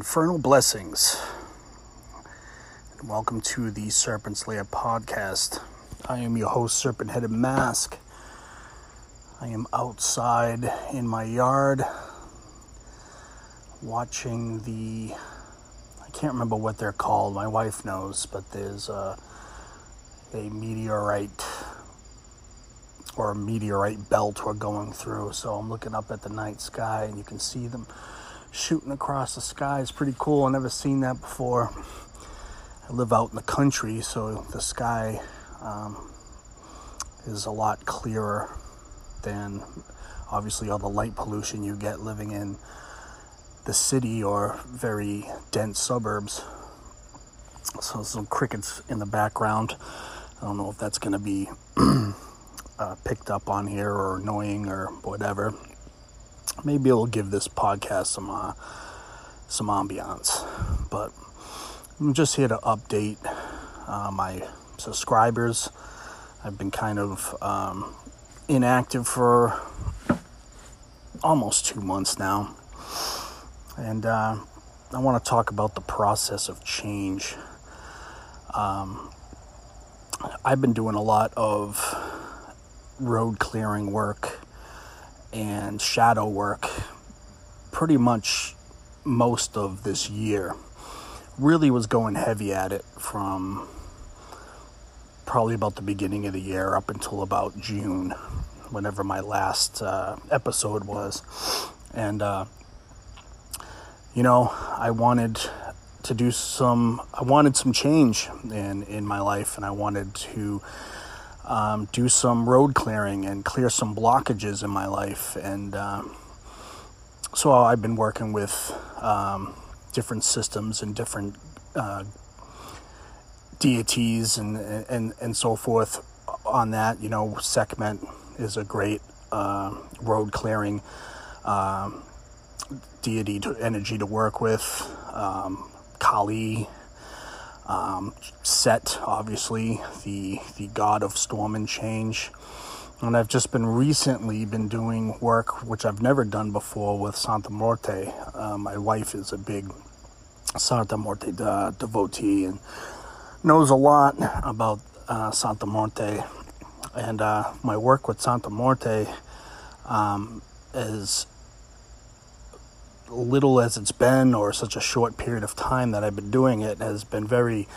Infernal Blessings. Welcome to the Serpent's Lair podcast. I am your host, Serpent Headed Mask. I am outside in my yard watching the. I can't remember what they're called. My wife knows, but there's a, a meteorite or a meteorite belt we're going through. So I'm looking up at the night sky and you can see them shooting across the sky is pretty cool. I've never seen that before. I live out in the country, so the sky um, is a lot clearer than obviously all the light pollution you get living in the city or very dense suburbs. So some crickets in the background. I don't know if that's going to be uh, picked up on here or annoying or whatever maybe it'll give this podcast some uh, some ambiance. But I'm just here to update uh, my subscribers. I've been kind of um, inactive for almost two months now, and uh, I want to talk about the process of change. Um, I've been doing a lot of road clearing work and shadow work pretty much most of this year. Really was going heavy at it from probably about the beginning of the year up until about June, whenever my last uh, episode was. And, uh, you know, I wanted to do some, I wanted some change in, in my life, and I wanted to um, do some road clearing and clear some blockages in my life. And um, so I've been working with um, different systems and different uh, deities and, and, and so forth on that. You know, Sekhmet is a great uh, road clearing um, deity to energy to work with. Kali um, Set, obviously, the the god of storm and change. And I've just been recently been doing work which I've never done before with Santa Muerte. Uh, my wife is a big Santa Muerte de- devotee and knows a lot about uh, Santa Muerte. And uh, my work with Santa Muerte um, is little as it's been, or such a short period of time that I've been doing it, has been very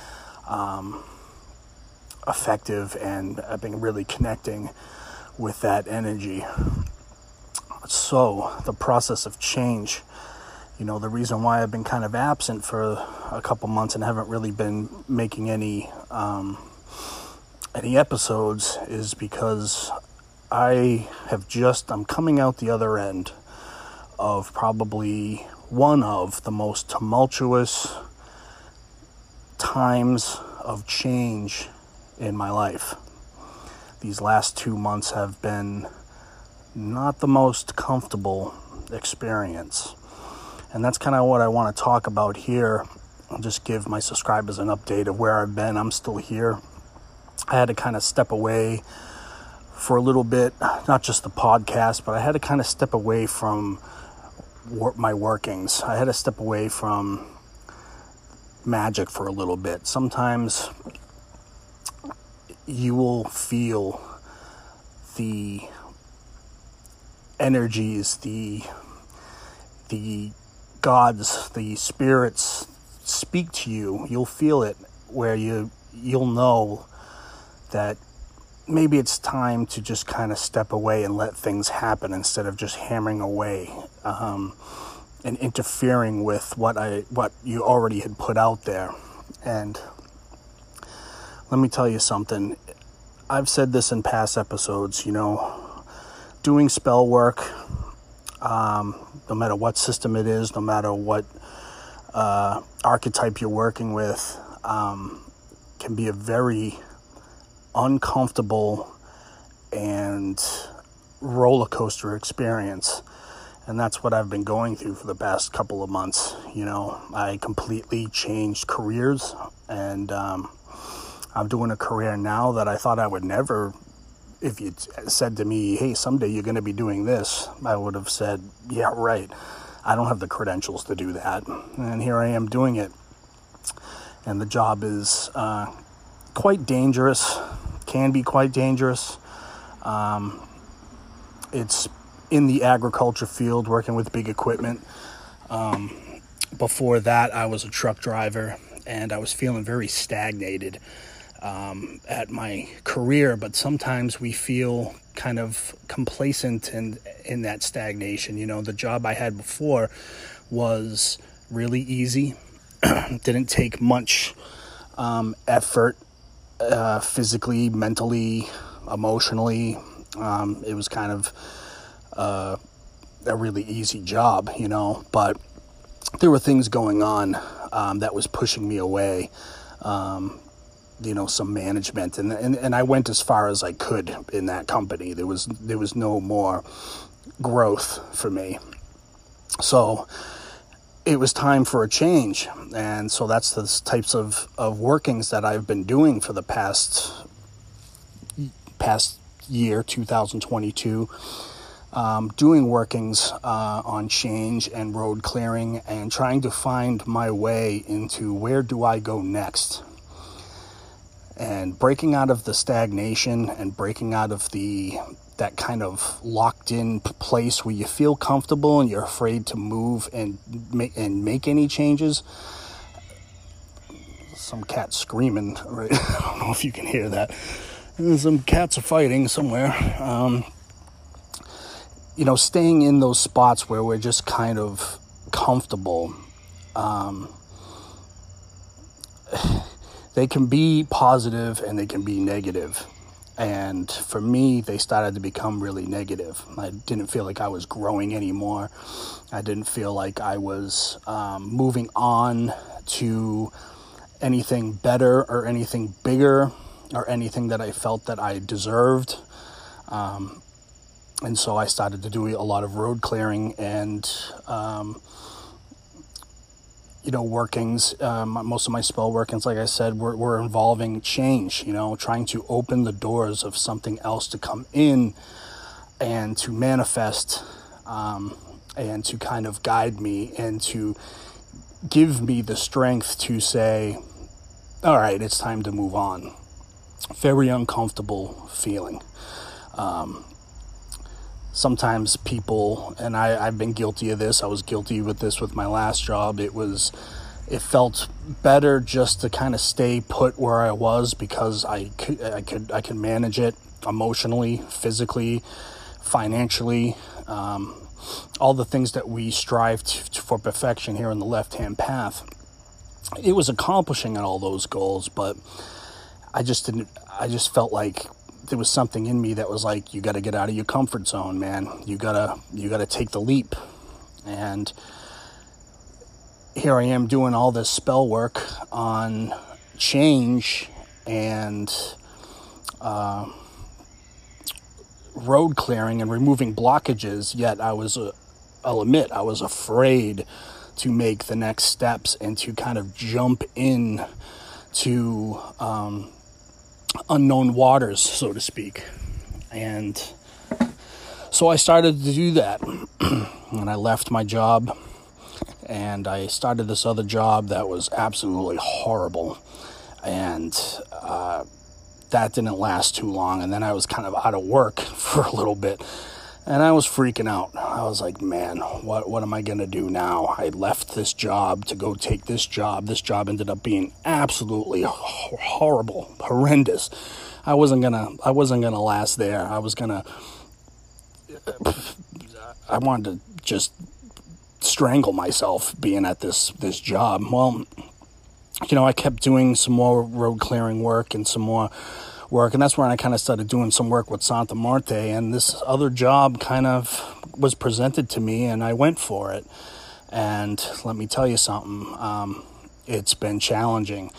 um, effective, and I've been really connecting with that energy. So, the process of change, you know, the reason why I've been kind of absent for a couple months and haven't really been making any um, any episodes is because I have just I'm coming out the other end of probably one of the most tumultuous times of change in my life. These last two months have been not the most comfortable experience. And that's kind of what I want to talk about here. I'll just give my subscribers an update of where I've been. I'm still here. I had to kind of step away for a little bit, not just the podcast, but I had to kind of step away from my workings. I had to step away from magic for a little bit. Sometimes you will feel the energies, the the gods, the spirits speak to you. You'll feel it where you you'll know that maybe it's time to just kind of step away and let things happen instead of just hammering away um, and interfering with what I what you already had put out there. And let me tell you something. I've said this in past episodes. You know, doing spell work, um, no matter what system it is, no matter what uh, archetype you're working with, um, can be a very uncomfortable and roller coaster experience. And that's what I've been going through for the past couple of months. You know, I completely changed careers, and um, I'm doing a career now that I thought I would never. If you said to me, hey, someday you're going to be doing this, I would have said, yeah, right. I don't have the credentials to do that. And here I am doing it. And the job is uh, quite dangerous, can be quite dangerous. Um, it's in the agriculture field, working with big equipment. Um, before that, I was a truck driver and I was feeling very stagnated um, at my career. But sometimes we feel kind of complacent in in that stagnation. You know, the job I had before was really easy. Didn't take much um, effort, uh, physically, mentally, emotionally. Um, it was kind of uh, a really easy job, you know. But there were things going on um, that was pushing me away. Um, you know, some management, and, and and I went as far as I could in that company. There was there was no more growth for me, so it was time for a change, and so that's the types of of workings that I've been doing for the past past year, 2022 um, doing workings uh, on change and road clearing and trying to find my way into where do I go next. And breaking out of the stagnation and breaking out of the that kind of locked in place where you feel comfortable and you're afraid to move and make and make any changes. Some cat screaming. Right? I don't know if you can hear that. Some cats are fighting somewhere. Um, you know, staying in those spots where we're just kind of comfortable, um, they can be positive and they can be negative. And for me, they started to become really negative. I didn't feel like I was growing anymore. I didn't feel like I was um, moving on to anything better or anything bigger or anything that I felt that I deserved. Um, and so I started to do a lot of road clearing and um, you know workings. Um, most of my spell workings, like I said, were, were involving change. You know, trying to open the doors of something else to come in and to manifest um, and to kind of guide me and to give me the strength to say, all right, it's time to move on. Very uncomfortable feeling. Um, sometimes people and I, I've been guilty of this. I was guilty with this with my last job. It was it felt better just to kind of stay put where I was because I could I could I could manage it emotionally, physically, financially, um, all the things that we strive to, for perfection here in the left hand path. It was accomplishing all those goals, but I just didn't. I just felt like there was something in me that was like you got to get out of your comfort zone man. You got to you got to take the leap. And here i am doing all this spell work on change and uh, road clearing and removing blockages yet i was uh, i'll admit i was afraid to make the next steps and to kind of jump in to um, unknown waters, so to speak. And so I started to do that. and I left my job and I started this other job that was absolutely horrible. And uh, that didn't last too long. And then I was kind of out of work for a little bit and I was freaking out. I was like, man, what what am I gonna do now? I left this job to go take this job. This job ended up being absolutely horrible, horrendous. I wasn't gonna I wasn't gonna last there. I was gonna I wanted to just strangle myself being at this this job. Well, you know, I kept doing some more road clearing work and some more work, and that's when I kind of started doing some work with Santa Muerte. And this other job kind of was presented to me, and I went for it. And let me tell you something, um, it's been challenging.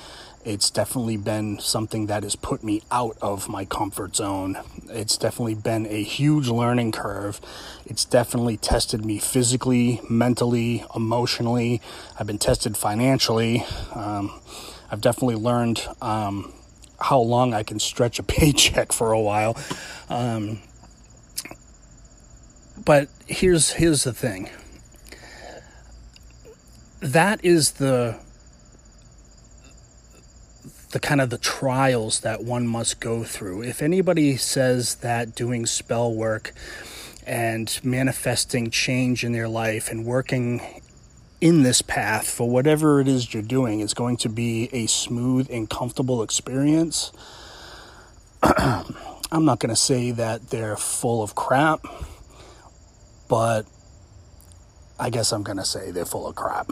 It's definitely been something that has put me out of my comfort zone. It's definitely been a huge learning curve. It's definitely tested me physically, mentally, emotionally. I've been tested financially. Um, I've definitely learned um, how long I can stretch a paycheck for a while. Um, but here's here's the thing. that is the the kind of the trials that one must go through. If anybody says that doing spell work and manifesting change in their life and working in this path for whatever it is you're doing it's going to be a smooth and comfortable experience. I'm not going to say that they're full of crap, but I guess I'm going to say they're full of crap.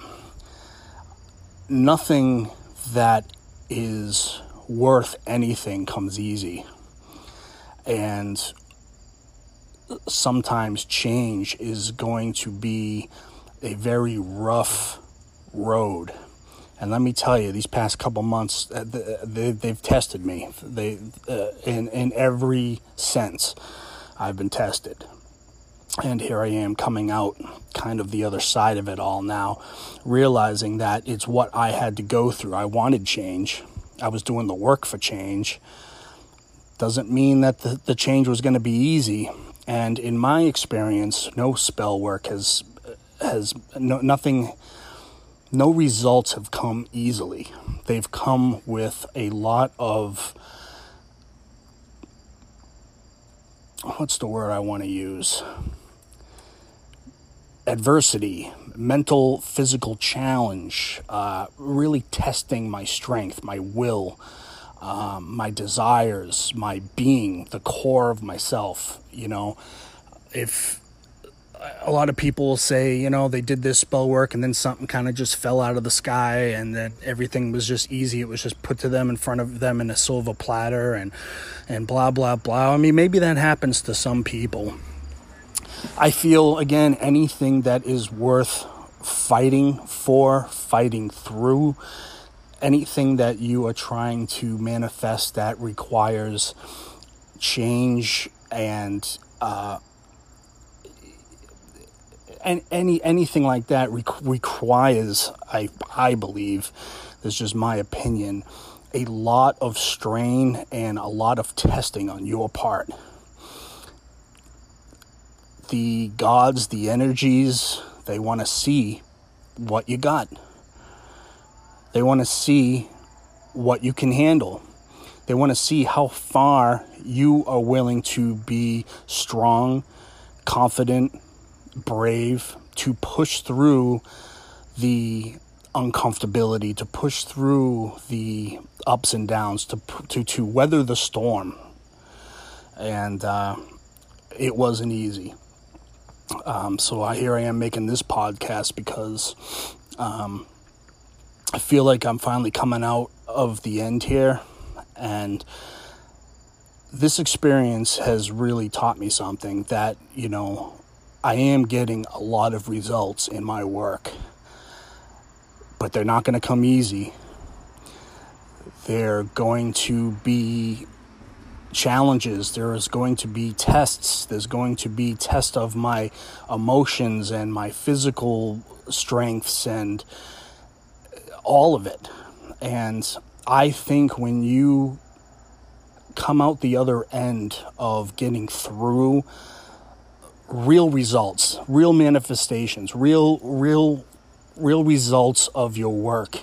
Nothing that is worth anything comes easy. And sometimes change is going to be a very rough road. And let me tell you, these past couple months, uh, they've tested me. They, uh, in in every sense, I've been tested. And here I am coming out kind of the other side of it all now, realizing that it's what I had to go through. I wanted change, I was doing the work for change. Doesn't mean that the, the change was going to be easy. And in my experience, no spell work has, has no, nothing, no results have come easily. They've come with a lot of what's the word I want to use? Adversity, mental, physical challenge, uh, really testing my strength, my will, um, my desires, my being, the core of myself. You know, if a lot of people will say, you know, they did this spell work and then something kind of just fell out of the sky and that everything was just easy. It was just put to them in front of them in a silver platter and, and blah, blah, blah. I mean, maybe that happens to some people. I feel, again, anything that is worth fighting for, fighting through, anything that you are trying to manifest that requires change and uh, and any anything like that requires, I I believe, this is just my opinion, a lot of strain and a lot of testing on your part the gods, the energies, they want to see what you got. They want to see what you can handle. They want to see how far you are willing to be strong, confident, brave, to push through the uncomfortability, to push through the ups and downs, to to to weather the storm. And uh, it wasn't easy. Um, so I, here I am making this podcast because um, I feel like I'm finally coming out of the end here. And this experience has really taught me something that, you know, I am getting a lot of results in my work, but they're not going to come easy. They're going to be challenges. There is going to be tests. There's going to be test of my emotions and my physical strengths and all of it. And i think when you come out the other end of getting through real results real manifestations real real real results of your work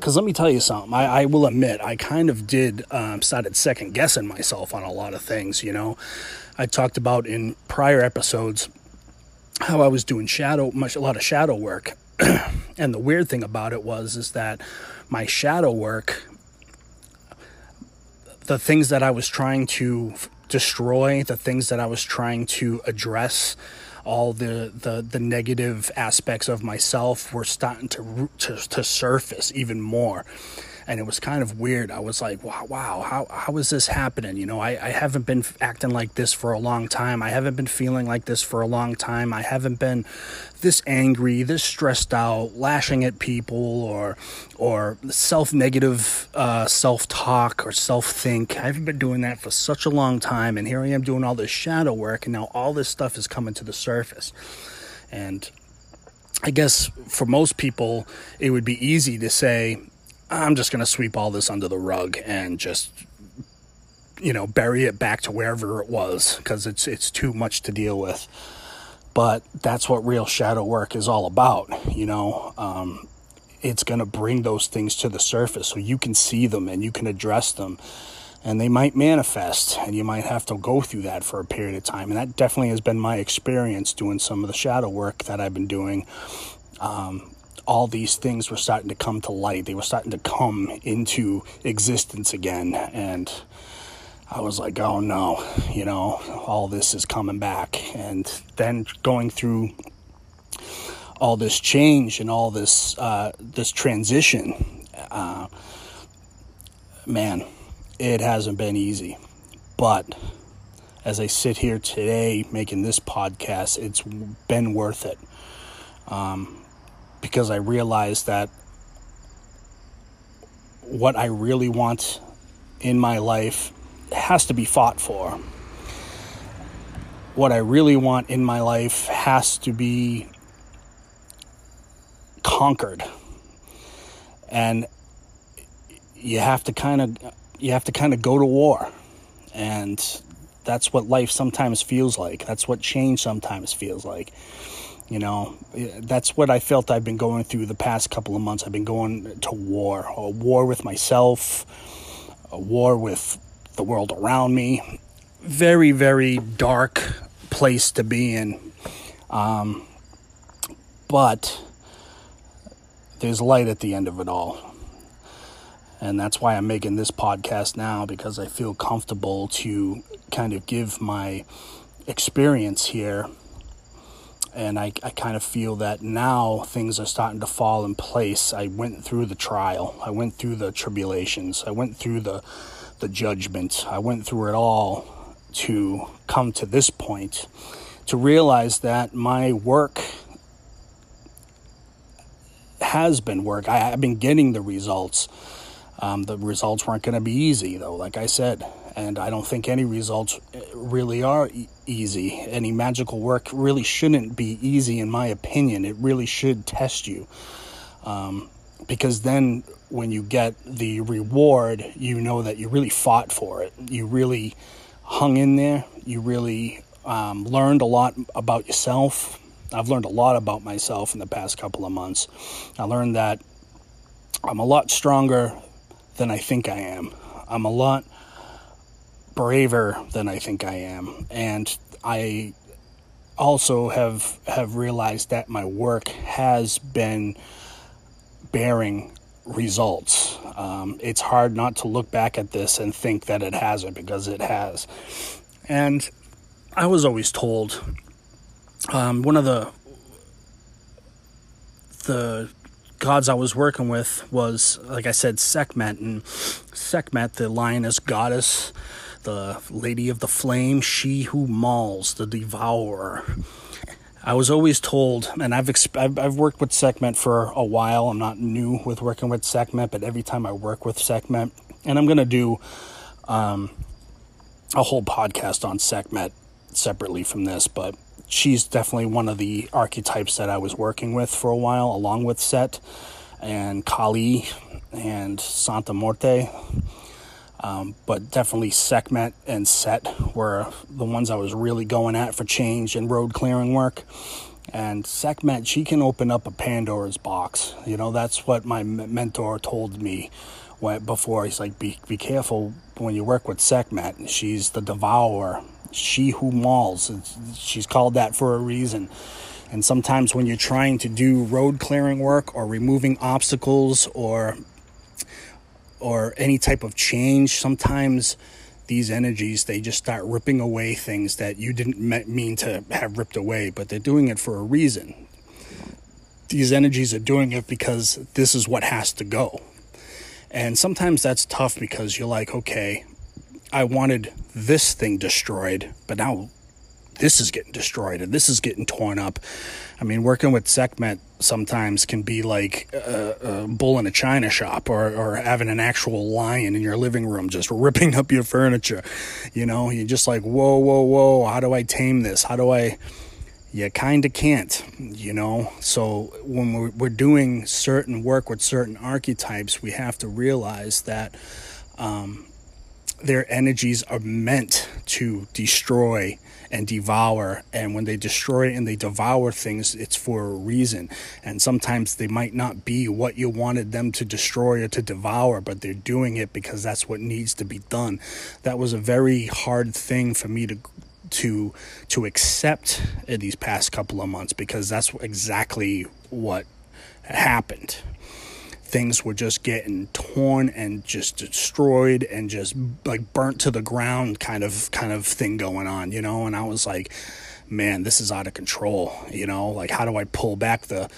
because let me tell you something. I, I, will admit, I kind of did um, started second guessing myself on a lot of things. You know, I talked about in prior episodes how I was doing shadow, much a lot of shadow work, and the weird thing about it was is that my shadow work, the things that I was trying to destroy, the things that I was trying to address. All the, the, the negative aspects of myself were starting to, to, to surface even more and it was kind of weird. I was like, wow, wow, how, how is this happening? You know, I, I haven't been acting like this for a long time. I haven't been feeling like this for a long time. I haven't been this angry, this stressed out, lashing at people or, or self negative uh, self talk or self think. I haven't been doing that for such a long time. And here I am doing all this shadow work, and now all this stuff is coming to the surface. And I guess for most people, it would be easy to say, I'm just going to sweep all this under the rug and just you know bury it back to wherever it was because it's it's too much to deal with. but that's what real shadow work is all about, you know. Um, it's going to bring those things to the surface so you can see them and you can address them. And they might manifest, and you might have to go through that for a period of time. And that definitely has been my experience doing some of the shadow work that I've been doing. Um, all these things were starting to come to light, they were starting to come into existence again. And I was like, oh no, you know, all this is coming back. And then going through all this change and all this uh, this transition, uh, man, it hasn't been easy. But as I sit here today making this podcast, it's been worth it um, because I realized that what I really want in my life has to be fought for. What I really want in my life has to be conquered. And you have to kind of you have to kind of go to war. And that's what life sometimes feels like. That's what change sometimes feels like you know that's what i felt i've been going through the past couple of months i've been going to war a war with myself a war with the world around me very very dark place to be in um, but there's light at the end of it all. And that's why I'm making this podcast now because I feel comfortable to kind of give my experience here. And I, I kind of feel that now things are starting to fall in place. I went through the trial, I went through the tribulations, I went through the, the judgment, I went through it all to come to this point to realize that my work has been work. I, have been getting the results. Um, the results weren't going to be easy, though, like I said. And I don't think any results uh, really are e- easy. Any magical work really shouldn't be easy, in my opinion. It really should test you. Um, because then when you get the reward, you know that you really fought for it. You really hung in there. You really um, learned a lot about yourself, I've learned a lot about myself in the past couple of months. I learned that I'm a lot stronger than I think I am. I'm a lot braver than I think I am. And I also have have realized that my work has been bearing results. Um, it's hard not to look back at this and think that it hasn't because it has. And I was always told um, one of the the gods I was working with was, like I said, Sekhmet, and Sekhmet, the lioness goddess, the lady of the flame, she who mauls, the devourer. I was always told, and I've, exp- I've, I've worked with Sekhmet for a while. I'm not new with working with Sekhmet, but every time I work with Sekhmet, and I'm gonna do um, a whole podcast on Sekhmet separately from this, but she's definitely one of the archetypes that I was working with for a while, along with Set and Kali and Santa Muerte. Um, but definitely Sekhmet and Set were the ones I was really going at for change and road clearing work. And Sekhmet, she can open up a Pandora's box. You know, that's what my mentor told me before. He's like, be, be careful when you work with Sekhmet. She's the devourer she who mauls. She's called that for a reason. And sometimes when you're trying to do road clearing work or removing obstacles or or any type of change, sometimes these energies they just start ripping away things that you didn't mean to have ripped away, but they're doing it for a reason. These energies are doing it because this is what has to go. And sometimes that's tough because you're like, okay, I wanted this thing destroyed, but now this is getting destroyed and this is getting torn up. I mean, working with Sekhmet sometimes can be like a, a, bull in a china shop or, or having an actual lion in your living room just ripping up your furniture. You know, you're just like, whoa, whoa, whoa, how do I tame this? How do I. You kind of can't, you know? So when we're, we're doing certain work with certain archetypes, we have to realize that. Um, their energies are meant to destroy and devour. And when they destroy and they devour things, it's for a reason. And sometimes they might not be what you wanted them to destroy or to devour, but they're doing it because that's what needs to be done. That was a very hard thing for me to to to accept in these past couple of months because that's exactly what happened things were just getting torn and just destroyed and just like burnt to the ground kind of kind of thing going on you know? And i was like man this is out of control you know? Like how do i pull back the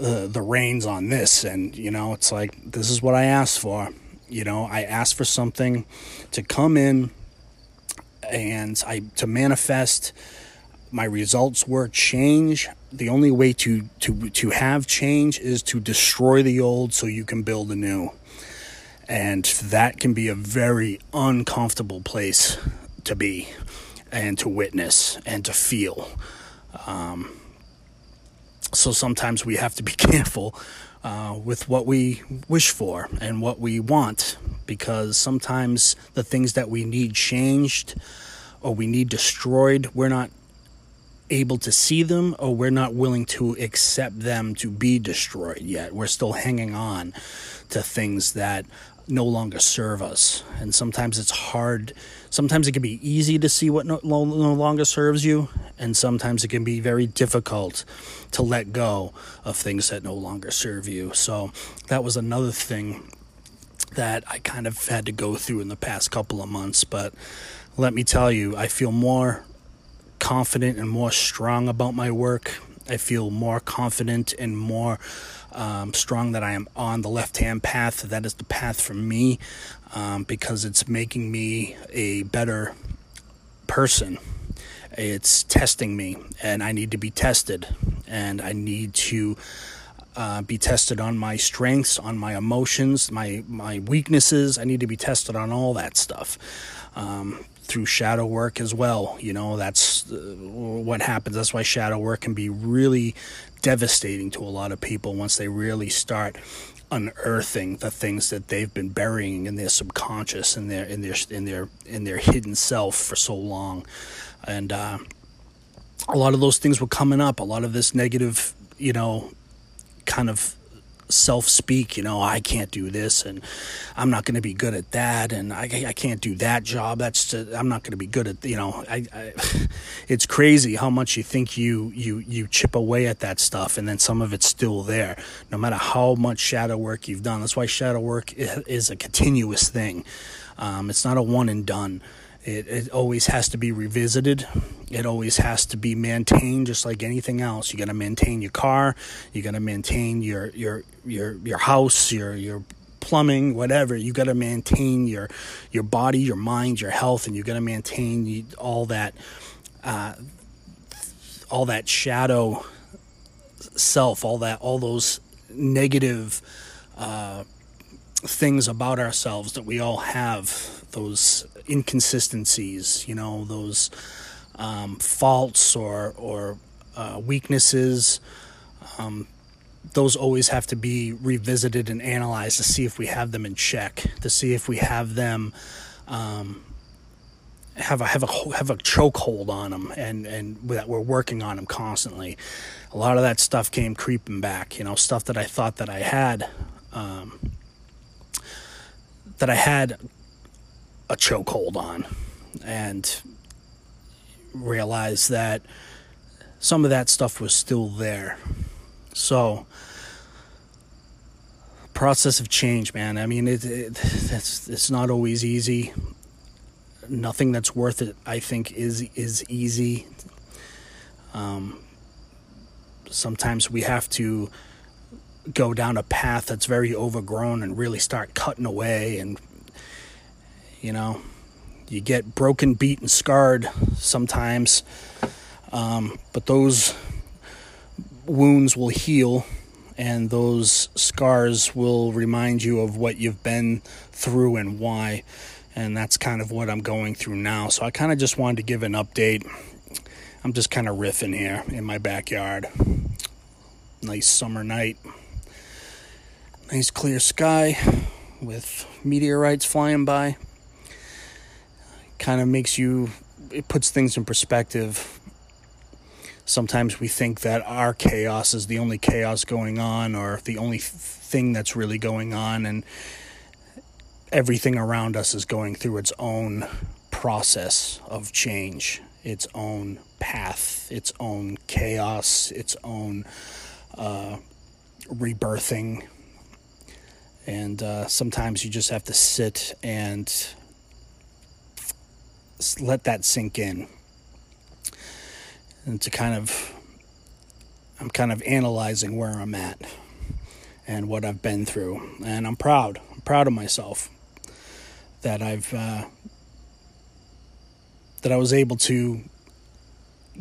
uh, the reins on this? And you know it's like this is what i asked for you know? I asked for something to come in and i to manifest my results were change. The only way to to to have change is to destroy the old so you can build a new. And that can be a very uncomfortable place to be and to witness and to feel. Um, so sometimes we have to be careful uh, with what we wish for and what we want because sometimes the things that we need changed or we need destroyed we're not able to see them or we're not willing to accept them to be destroyed yet. We're still hanging on to things that no longer serve us. And sometimes it's hard. Sometimes it can be easy to see what no, no, longer serves you, and sometimes it can be very difficult to let go of things that no longer serve you. So that was another thing that I kind of had to go through in the past couple of months. But let me tell you, I feel more confident and more strong about my work. I feel more confident and more um, strong that I am on the left hand path. That is the path for me um, because it's making me a better person. It's testing me, and I need to be tested, and I need to. Uh, be tested on my strengths, on my emotions, my my weaknesses. I need to be tested on all that stuff. Um, through shadow work as well. You know, that's uh, what happens. That's why shadow work can be really devastating to a lot of people once they really start unearthing the things that they've been burying in their subconscious in their in their in their in their hidden self for so long and uh, a lot of those things were coming up a lot of this negative you know kind of self speak, you know, I can't do this and I'm not going to be good at that and I, I can't do that job. That's to, I'm not going to be good at, you know, I, I, it's crazy how much you think you, you, you chip away at that stuff and then some of it's still there, no matter how much shadow work you've done. That's why shadow work is a continuous thing. Um, it's not a one and done. It, it always has to be revisited. It always has to be maintained, just like anything else. You got to maintain your car. You got to maintain your your your your house, your your plumbing, whatever. You got to maintain your your body, your mind, your health, and you got to maintain all that uh, all that shadow self, all that all those negative. Uh, things about ourselves that we all have those inconsistencies you know those um, faults or or uh, weaknesses um, those always have to be revisited and analyzed to see if we have them in check to see if we have them um, have a have a have a chokehold on them and and that we're working on them constantly. A lot of that stuff came creeping back you know stuff that I thought that I had um, that I had a chokehold on and realized that some of that stuff was still there. So, process of change, man. I mean, it, it it's it's not always easy. Nothing that's worth it, I think, is is easy. Um, sometimes we have to go down a path that's very overgrown and really start cutting away and you know you get broken beat and scarred sometimes. Um, but those wounds will heal and those scars will remind you of what you've been through and why. And that's kind of what i'm going through now. So i kind of just wanted to give an update. I'm just kind of riffing here in my backyard. Nice summer night Nice clear sky with meteorites flying by. Kind of makes you it puts things in perspective. Sometimes we think that our chaos is the only chaos going on or the only thing that's really going on, and everything around us is going through its own process of change, its own path, its own chaos, its own uh, rebirthing. And uh, sometimes you just have to sit and let that sink in. And to kind of, I'm kind of analyzing where I'm at and what I've been through. And I'm proud. I'm proud of myself that I've, uh, that I was able to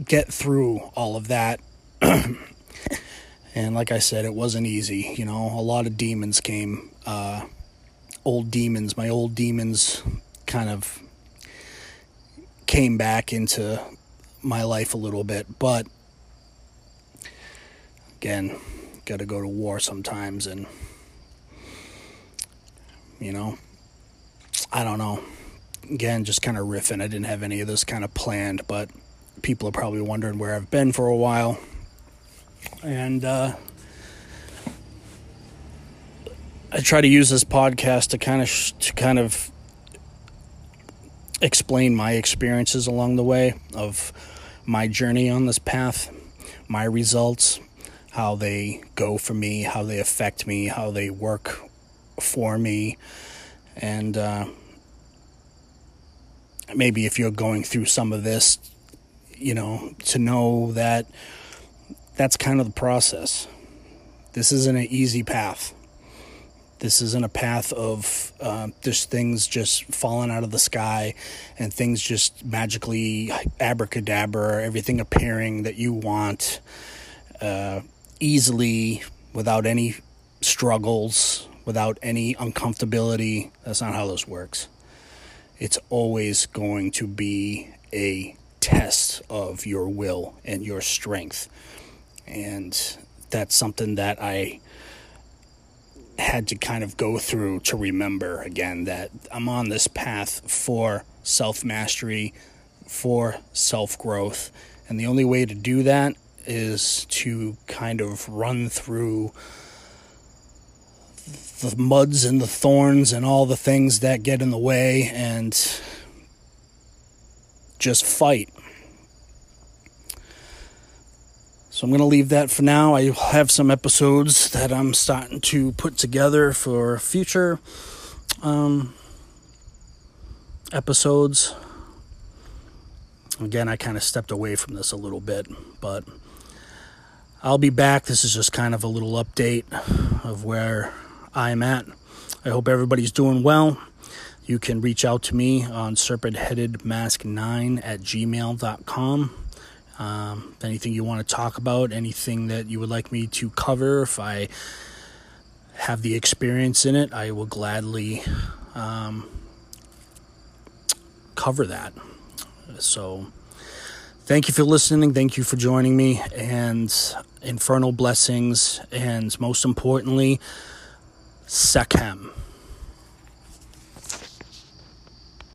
get through all of that. and like I said, it wasn't easy. You know, a lot of demons came, uh, old demons, my old demons kind of came back into my life a little bit. But again, got to go to war sometimes. And, you know, I don't know. Again, just kind of riffing. I didn't have any of this kind of planned, but people are probably wondering where I've been for a while. And uh, I try to use this podcast to kind of sh- to kind of explain my experiences along the way of my journey on this path, my results, how they go for me, how they affect me, how they work for me, and uh, maybe if you're going through some of this, you know, to know that that's kind of the process. This isn't an easy path. This isn't a path of uh, just things just falling out of the sky and things just magically abracadabra, everything appearing that you want uh, easily without any struggles, without any uncomfortability. That's not how this works. It's always going to be a test of your will and your strength. And that's something that I had to kind of go through to remember again that I'm on this path for self mastery, for self growth. And the only way to do that is to kind of run through the muds and the thorns and all the things that get in the way and just fight So I'm going to leave that for now. I have some episodes that I'm starting to put together for future um, episodes. Again, I kind of stepped away from this a little bit, but I'll be back. This is just kind of a little update of where I'm at. I hope everybody's doing well. You can reach out to me on serpentheadedmask9 at gmail.com. Um, anything you want to talk about, anything that you would like me to cover, if I have the experience in it, I will gladly um, cover that. So, thank you for listening. Thank you for joining me. And infernal blessings. And most importantly, Sekhem.